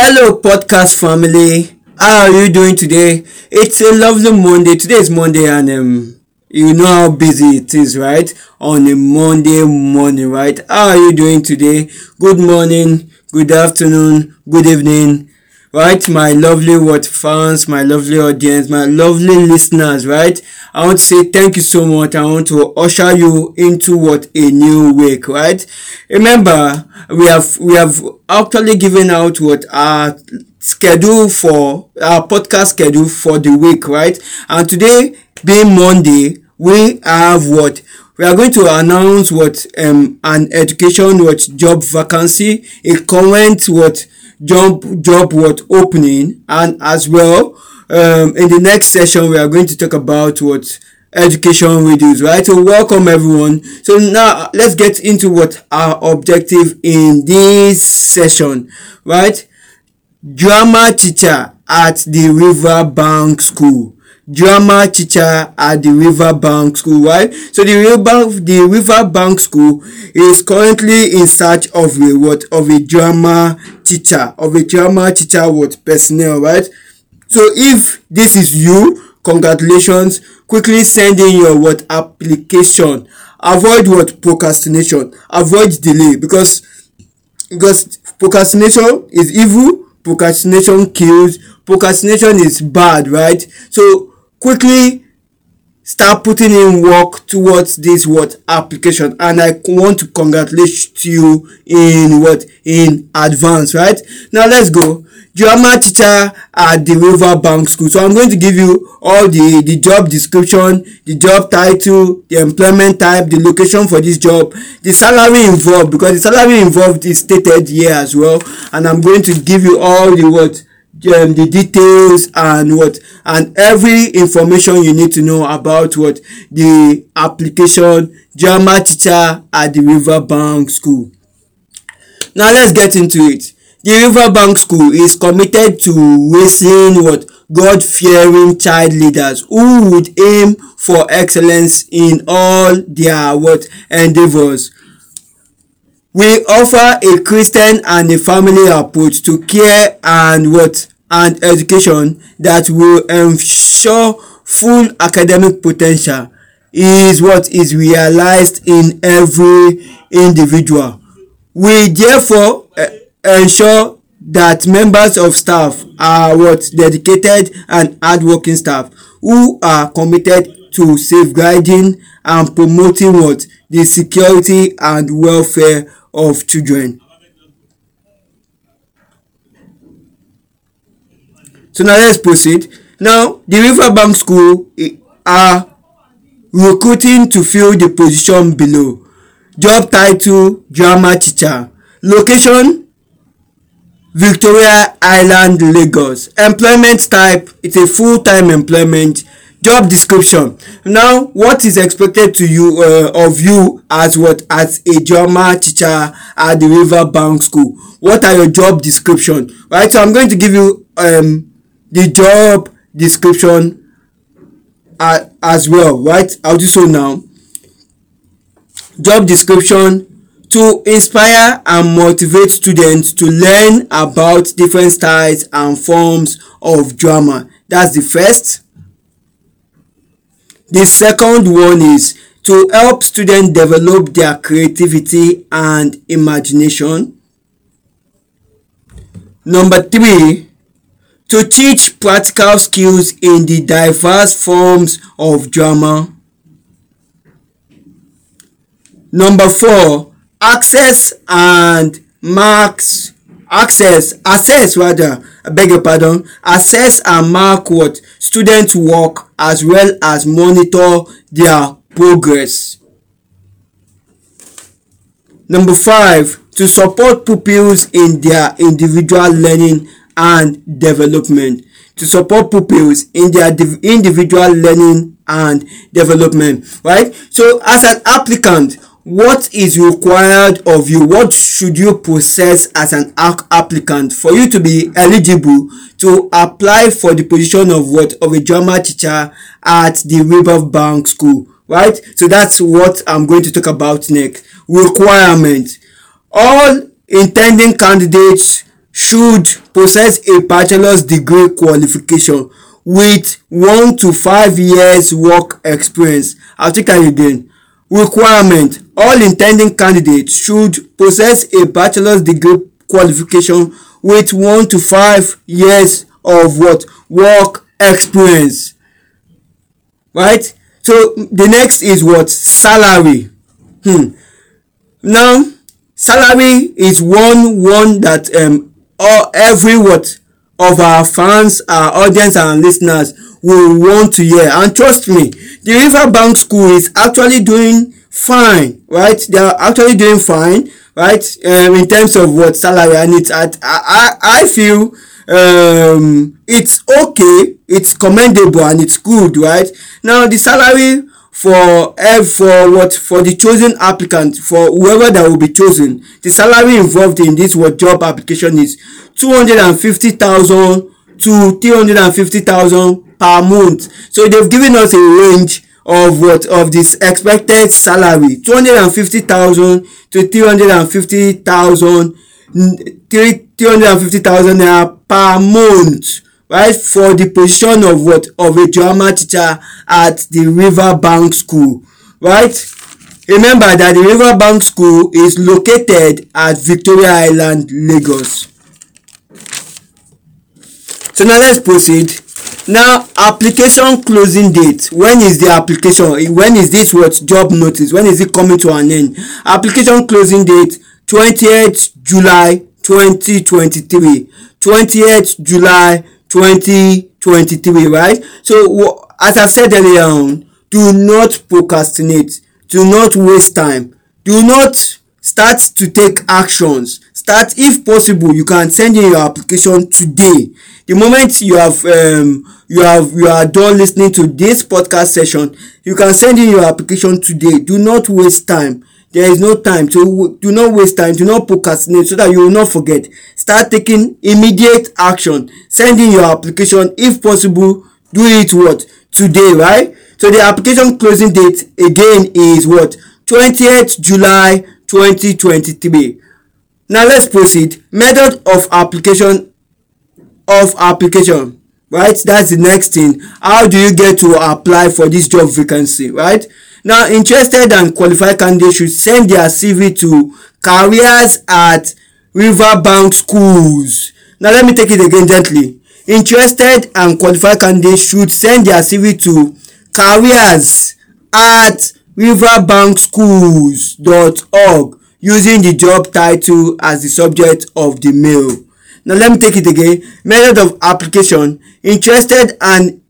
Hello, podcast family. How are you doing today? It's a lovely Monday. Today is Monday, and um, you know how busy it is, right? On a Monday morning, right? How are you doing today? Good morning, good afternoon, good evening, right? My lovely what fans, my lovely audience, my lovely listeners, right? I want to say thank you so much. I want to usher you into what a new week, right? Remember, we have we have actually given out what our schedule for our podcast schedule for the week, right? And today being Monday, we have what we are going to announce what um an education what job vacancy, a current what job job what opening, and as well um in the next session we are going to talk about what education videos right? So welcome everyone. So now let's get into what our objective in this session right? Drama teacher at the riverbank school drama teacher at the riverbank school right? So the river the riverbank school is currently in search of a what of a drama teacher of a drama teacher what personnel right? So if this is you congratulations. Quickly send in your what application. Avoid what procrastination. Avoid delay because because procrastination is evil procrastination kills procrastination is bad right? So quickly start putting in work towards this what application. And i want to congratulate you in what? In advance right? Now let's go. Drama teacher at the riverbank school. So i'm going to give you all the the job description the job title the employment type the location for this job the salary involved because the salary involved is stated here as well. And i'm going to give you all the what um, the details and what and every information you need to know about what the application drama teacher at the riverbank school. Now let's get into it. The riverbank school is committed to raising what? God-fearing child leaders who would aim for excellence in all their what endeavors we offer a christian and a family approach to care and what and education that will ensure full academic potential is what is realized in every individual. We therefore uh, ensure that members of staff are what dedicated and hardworking staff who are committed to safeguarding and promoting what the security and welfare of children. So now let's proceed. Now the Riverbank School eh, are recruiting to fill the position below. Job title drama teacher. Location Victoria Island, Lagos. Employment type it's a full-time employment job description. Now what is expected to you uh, of you as what as a drama teacher at the riverbank school? What are your job description? Right so i'm going to give you um the job description uh, as well right? I'll do so now? Job description to inspire and motivate students to learn about different styles and forms of drama. That's the first The second one is to help students develop their creativity and imagination. Number three, to teach practical skills in the diverse forms of drama. Number four, access and marks access access rather I beg your pardon assess and mark what students work as well as monitor their progress. Number five to support pupils in their individual learning and development to support pupils in their individual learning and development right so as an applicant what is required of you? What should you possess as an applicant for you to be eligible to apply for the position of what? Of a drama teacher at the riverbank school right? So that's what i'm going to talk about next. Requirement. All intending candidates should possess a bachelor's degree qualification with one to five years work experience. I'll take that again requirement. All intending candidates should possess a bachelor's degree qualification with one to five years of what? Work experience. Right? So the next is what? Salary. Hmm. now salary is one one that um all every what? Of our fans our audience and listeners will want to hear. And trust me the riverbank school is actually doing fine right? They are actually doing fine right? Um, in terms of what salary and it's at i i, I feel um, it's okay it's commendable and it's good right? Now the salary for uh, for what for the chosen applicant for whoever that will be chosen the salary involved in this what job application is two hundred and fifty thousand to three hundred and fifty thousand per month. So they've given us a range of what of this expected salary. two hundred and fifty thousand to three hundred and fifty thousand three three hundred and fifty thousand naira per month right for the position of what of a drama teacher at the riverbank school right? Remember that the riverbank school is located at victoria island lagos. So now let's proceed now application closing date. When is the application? When is this what job notice? When is it coming to an end? Application closing date twentieth july twenty twenty-three. twentieth july twenty twenty-three right? So as i said earlier on do not procrastinate. Do not waste time. Do not start to take actions. Start if possible you can send in your application today. The moment you have um, you have you are done listening to this podcast session you can send in your application today. Do not waste time. There is no time so do not waste time. Do not procrastinate so that you will not forget. Start taking immediate action. Send in your application. If possible do it what? Today right? So the application closing date again is what? 20th july 2023 now let's proceed. Method of application of application right? That's the next thing. How do you get to apply for this job vacancy right? Now interested and qualified candidates should send their cv to careers at riverbank schools. Now let me take it again gently. Interested and qualified candidates should send their cv to careers at riverbankschools.org using the job title as the subject of the mail. Now let me take it again. Method of application. Interested and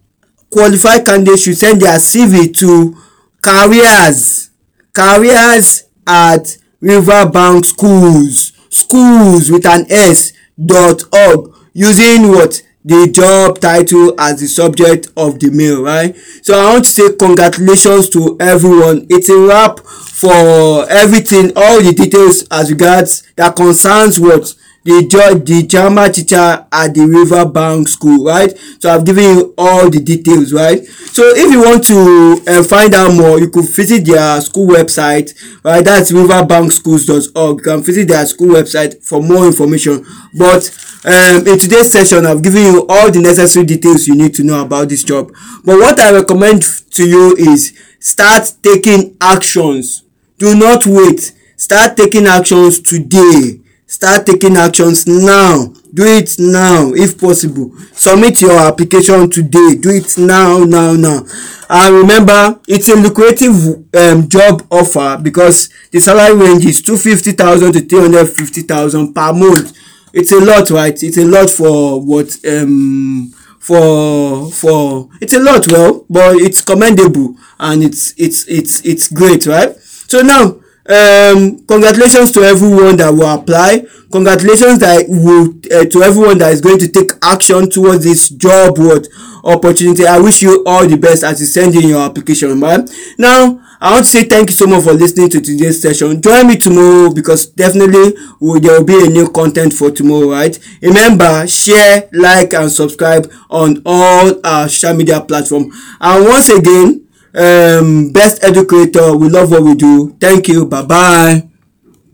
qualified candidates should send their cv to careers careers at riverbank schools schools with an s dot org using what the job title as the subject of the mail right? So i want to say congratulations to everyone. It's a wrap for everything all the details as regards that concerns what the the drama teacher at the riverbank school right? So i've given you all the details right? So if you want to uh, find out more you could visit their school website right? That's riverbankschools.org you can visit their school website for more information. But um, in today's session i've given you all the necessary details you need to know about this job. But what i recommend to you is start taking actions. Do not wait. Start taking actions today start taking actions now. Do it now if possible. Submit your application today. Do it now now now. And remember it's a lucrative um, job offer because the salary range is two fifty thousand to three hundred fifty thousand per month. It's a lot right? It's a lot for what um for for it's a lot well but it's commendable and it's it's it's it's great right? So now um congratulations to everyone that will apply. Congratulations that will uh, to everyone that is going to take action towards this job what opportunity. I wish you all the best as you send in your application man now i want to say thank you so much for listening to today's session. Join me tomorrow because definitely will, there will be a new content for tomorrow right? Remember share like and subscribe on all our social media platform. And once again um best EduCreator we love what we do. Thank you. Bye bye